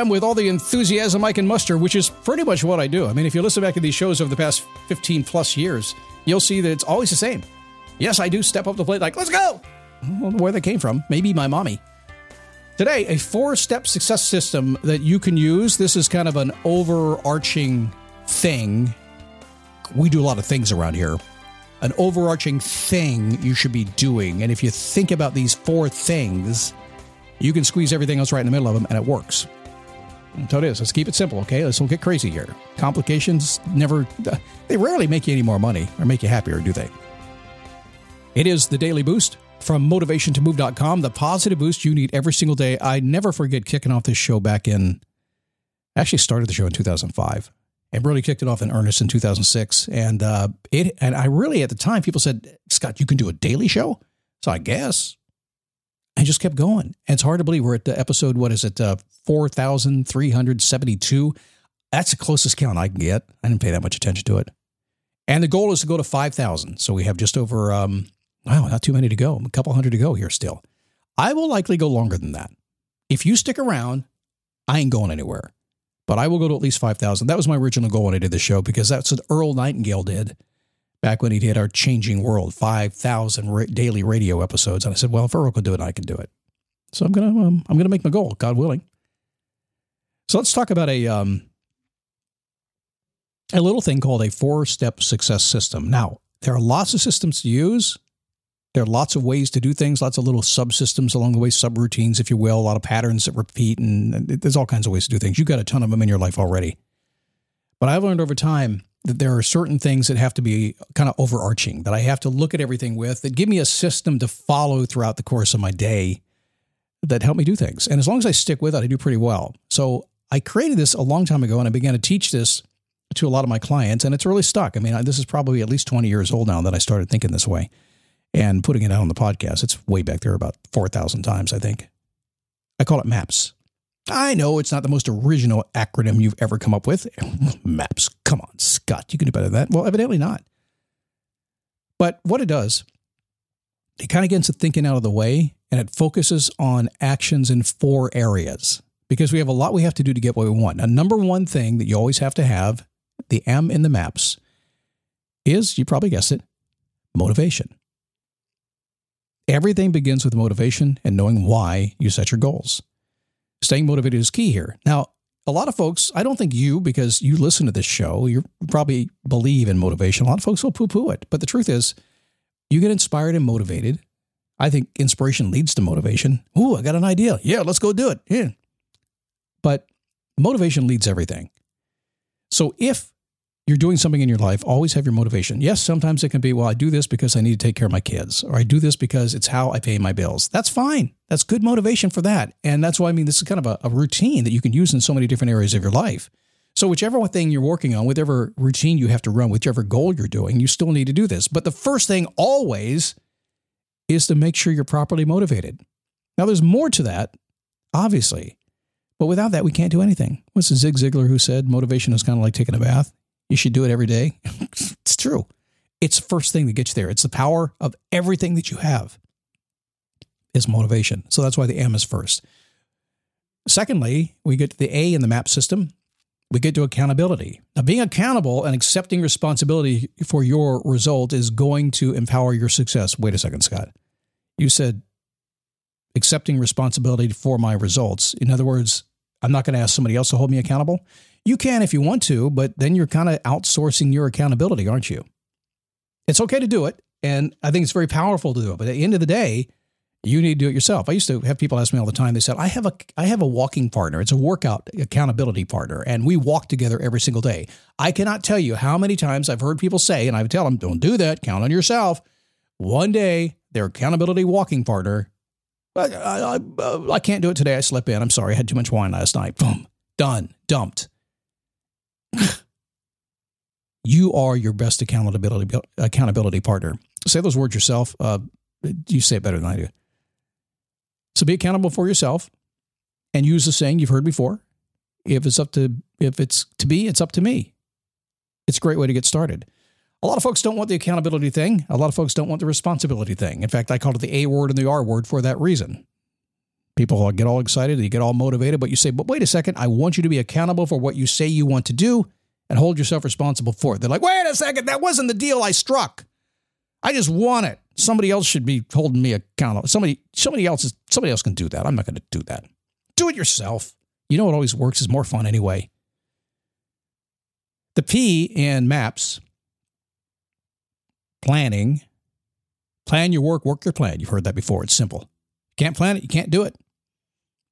Am with all the enthusiasm I can muster, which is pretty much what I do. I mean, if you listen back to these shows over the past 15 plus years, you'll see that it's always the same. Yes, I do step up the plate like, let's go. Where that came from. Maybe my mommy. Today, a four step success system that you can use. This is kind of an overarching thing. We do a lot of things around here. An overarching thing you should be doing. And if you think about these four things, you can squeeze everything else right in the middle of them and it works. So it is. Let's keep it simple, okay? Let's don't get crazy here. Complications never, they rarely make you any more money or make you happier, do they? It is the Daily Boost from motivationtomove.com, the positive boost you need every single day. I never forget kicking off this show back in, I actually started the show in 2005 and really kicked it off in earnest in 2006. And uh, it, and I really, at the time, people said, Scott, you can do a daily show? So I guess I just kept going. And it's hard to believe we're at the episode, what is it, uh, 4,372? That's the closest count I can get. I didn't pay that much attention to it. And the goal is to go to 5,000. So we have just over, um, wow, not too many to go, a couple hundred to go here still. I will likely go longer than that. If you stick around, I ain't going anywhere. But I will go to at least 5,000. That was my original goal when I did the show because that's what Earl Nightingale did back when he did our Changing World, 5,000 ra- daily radio episodes. And I said, well, if Earl can do it, I can do it. So I'm going to um, I'm going to make my goal, God willing. So let's talk about a um, a little thing called a four-step success system. Now, there are lots of systems to use. There are lots of ways to do things, lots of little subsystems along the way, subroutines, if you will, a lot of patterns that repeat, and there's all kinds of ways to do things. You've got a ton of them in your life already. But I've learned over time that there are certain things that have to be kind of overarching, that I have to look at everything with, that give me a system to follow throughout the course of my day that help me do things. And as long as I stick with it, I do pretty well. So I created this a long time ago and I began to teach this to a lot of my clients, and it's really stuck. I mean, this is probably at least 20 years old now that I started thinking this way and putting it out on the podcast. It's way back there about 4,000 times, I think. I call it MAPS. I know it's not the most original acronym you've ever come up with. MAPS. Come on, Scott, you can do better than that. Well, evidently not. But what it does, it kind of gets the thinking out of the way and it focuses on actions in four areas because we have a lot we have to do to get what we want. Now, number one thing that you always have to have, the M in the MAPS, is, you probably guessed it, motivation. Everything begins with motivation and knowing why you set your goals. Staying motivated is key here. Now, a lot of folks, I don't think you, because you listen to this show, you probably believe in motivation. A lot of folks will poo poo it. But the truth is, you get inspired and motivated. I think inspiration leads to motivation. Ooh, I got an idea. Yeah, let's go do it. Yeah. But motivation leads everything. So if you're doing something in your life, always have your motivation. Yes, sometimes it can be, well, I do this because I need to take care of my kids, or I do this because it's how I pay my bills. That's fine. That's good motivation for that. And that's why I mean, this is kind of a, a routine that you can use in so many different areas of your life. So, whichever thing you're working on, whatever routine you have to run, whichever goal you're doing, you still need to do this. But the first thing always is to make sure you're properly motivated. Now, there's more to that, obviously. But without that, we can't do anything. What's the Zig Ziglar who said motivation is kind of like taking a bath? You should do it every day. it's true. It's the first thing that gets you there. It's the power of everything that you have is motivation. So that's why the M is first. Secondly, we get to the A in the map system. We get to accountability. Now, being accountable and accepting responsibility for your result is going to empower your success. Wait a second, Scott. You said accepting responsibility for my results. In other words, I'm not going to ask somebody else to hold me accountable. You can if you want to, but then you're kind of outsourcing your accountability, aren't you? It's okay to do it. And I think it's very powerful to do it. But at the end of the day, You need to do it yourself. I used to have people ask me all the time. They said, "I have a I have a walking partner. It's a workout accountability partner, and we walk together every single day." I cannot tell you how many times I've heard people say, and I would tell them, "Don't do that. Count on yourself." One day, their accountability walking partner, I, I, I, I can't do it today. I slept in. I'm sorry. I had too much wine last night. Boom, done, dumped. you are your best accountability accountability partner. Say those words yourself. Uh, you say it better than I do. So be accountable for yourself and use the saying you've heard before. If it's up to if it's to be, it's up to me. It's a great way to get started. A lot of folks don't want the accountability thing. A lot of folks don't want the responsibility thing. In fact, I called it the A word and the R word for that reason. People get all excited, they get all motivated, but you say, but wait a second, I want you to be accountable for what you say you want to do and hold yourself responsible for it. They're like, wait a second, that wasn't the deal I struck. I just want it. Somebody else should be holding me accountable. Somebody, somebody else is, somebody else can do that. I'm not going to do that. Do it yourself. You know what always works is more fun anyway. The P in maps, planning, plan your work, work your plan. You've heard that before. It's simple. You can't plan it, you can't do it.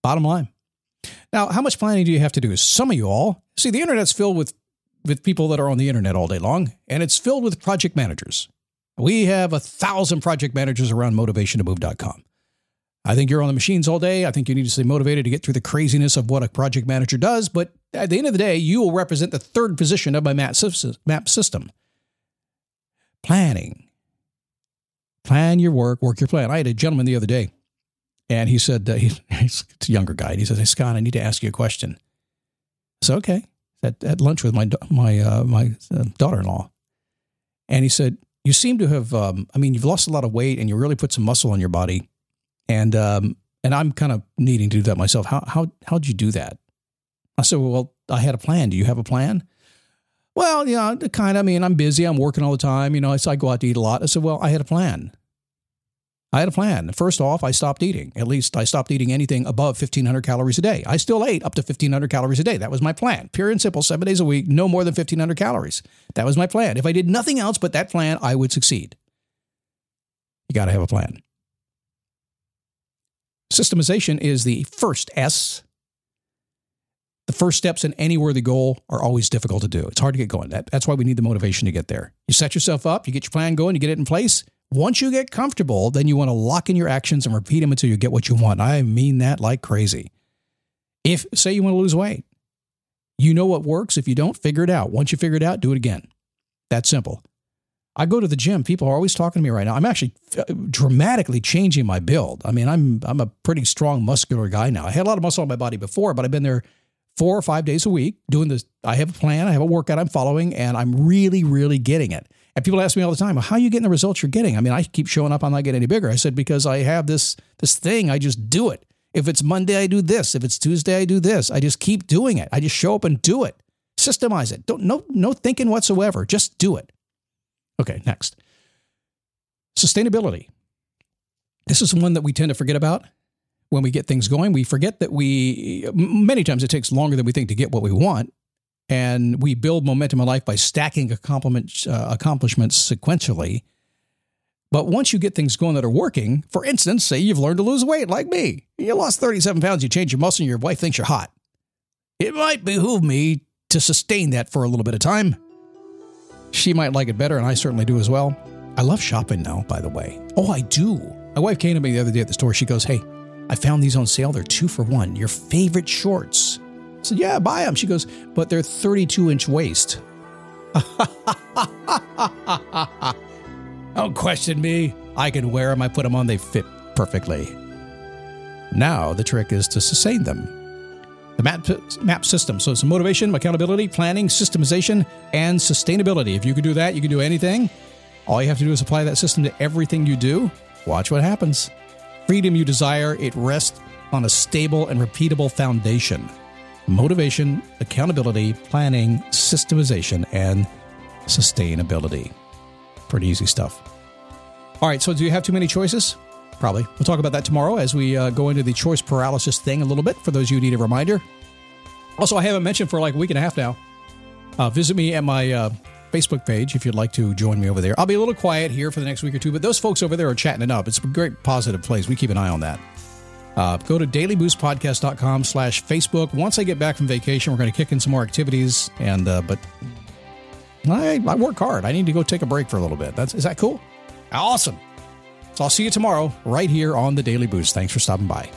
Bottom line. Now, how much planning do you have to do? Some of you all see the internet's filled with with people that are on the internet all day long, and it's filled with project managers. We have a thousand project managers around motivationtomove.com. I think you're on the machines all day. I think you need to stay motivated to get through the craziness of what a project manager does. But at the end of the day, you will represent the third position of my map system. Planning. Plan your work, work your plan. I had a gentleman the other day, and he said, uh, he, he's a younger guy, and he says, Hey, Scott, I need to ask you a question. So, okay. At, at lunch with my, my, uh, my uh, daughter in law. And he said, you seem to have, um, I mean, you've lost a lot of weight and you really put some muscle on your body. And, um, and I'm kind of needing to do that myself. How, how, how'd you do that? I said, well, I had a plan. Do you have a plan? Well, you know, kind of. I mean, I'm busy. I'm working all the time. You know, so I go out to eat a lot. I said, well, I had a plan. I had a plan. First off, I stopped eating. At least I stopped eating anything above 1,500 calories a day. I still ate up to 1,500 calories a day. That was my plan. Pure and simple, seven days a week, no more than 1,500 calories. That was my plan. If I did nothing else but that plan, I would succeed. You got to have a plan. Systemization is the first S. The first steps in any worthy goal are always difficult to do. It's hard to get going. That, that's why we need the motivation to get there. You set yourself up, you get your plan going, you get it in place once you get comfortable, then you want to lock in your actions and repeat them until you get what you want. I mean that like crazy. If, say, you want to lose weight, you know what works. If you don't, figure it out. Once you figure it out, do it again. That simple. I go to the gym. People are always talking to me right now. I'm actually uh, dramatically changing my build. I mean, I'm I'm a pretty strong, muscular guy now. I had a lot of muscle on my body before, but I've been there four or five days a week doing this. I have a plan. I have a workout I'm following, and I'm really, really getting it. And people ask me all the time, well, how are you getting the results you're getting? I mean, I keep showing up, I'm not getting any bigger. I said, because I have this this thing, I just do it. If it's Monday, I do this. If it's Tuesday, I do this. I just keep doing it. I just show up and do it. Systemize it. Don't no no thinking whatsoever. Just do it. Okay, next. Sustainability. This is one that we tend to forget about when we get things going. We forget that we many times it takes longer than we think to get what we want and we build momentum in life by stacking accomplishments, uh, accomplishments sequentially. But once you get things going that are working, for instance, say you've learned to lose weight like me, you lost 37 pounds, you change your muscle, and your wife thinks you're hot. It might behoove me to sustain that for a little bit of time. She might like it better, and I certainly do as well. I love shopping now, by the way. Oh, I do. My wife came to me the other day at the store. She goes, Hey, I found these on sale. They're two for one. Your favorite shorts. I said, Yeah, buy them. She goes, But they're 32 inch waist. Don't question me. I can wear them. I put them on. They fit perfectly. Now the trick is to sustain them. The map, map system. So it's motivation, accountability, planning, systemization, and sustainability. If you can do that, you can do anything. All you have to do is apply that system to everything you do. Watch what happens. Freedom you desire, it rests on a stable and repeatable foundation motivation, accountability, planning, systemization, and sustainability. Pretty easy stuff. All right, so do you have too many choices? Probably. We'll talk about that tomorrow as we uh, go into the choice paralysis thing a little bit for those you need a reminder. Also, I haven't mentioned for like a week and a half now. Uh, visit me at my uh, Facebook page if you'd like to join me over there. I'll be a little quiet here for the next week or two, but those folks over there are chatting it up. It's a great positive place. We keep an eye on that. Uh, go to dailyboostpodcast.com slash Facebook. Once I get back from vacation, we're going to kick in some more activities. And uh, But I, I work hard. I need to go take a break for a little bit. That's Is that cool? Awesome. So I'll see you tomorrow right here on the Daily Boost. Thanks for stopping by.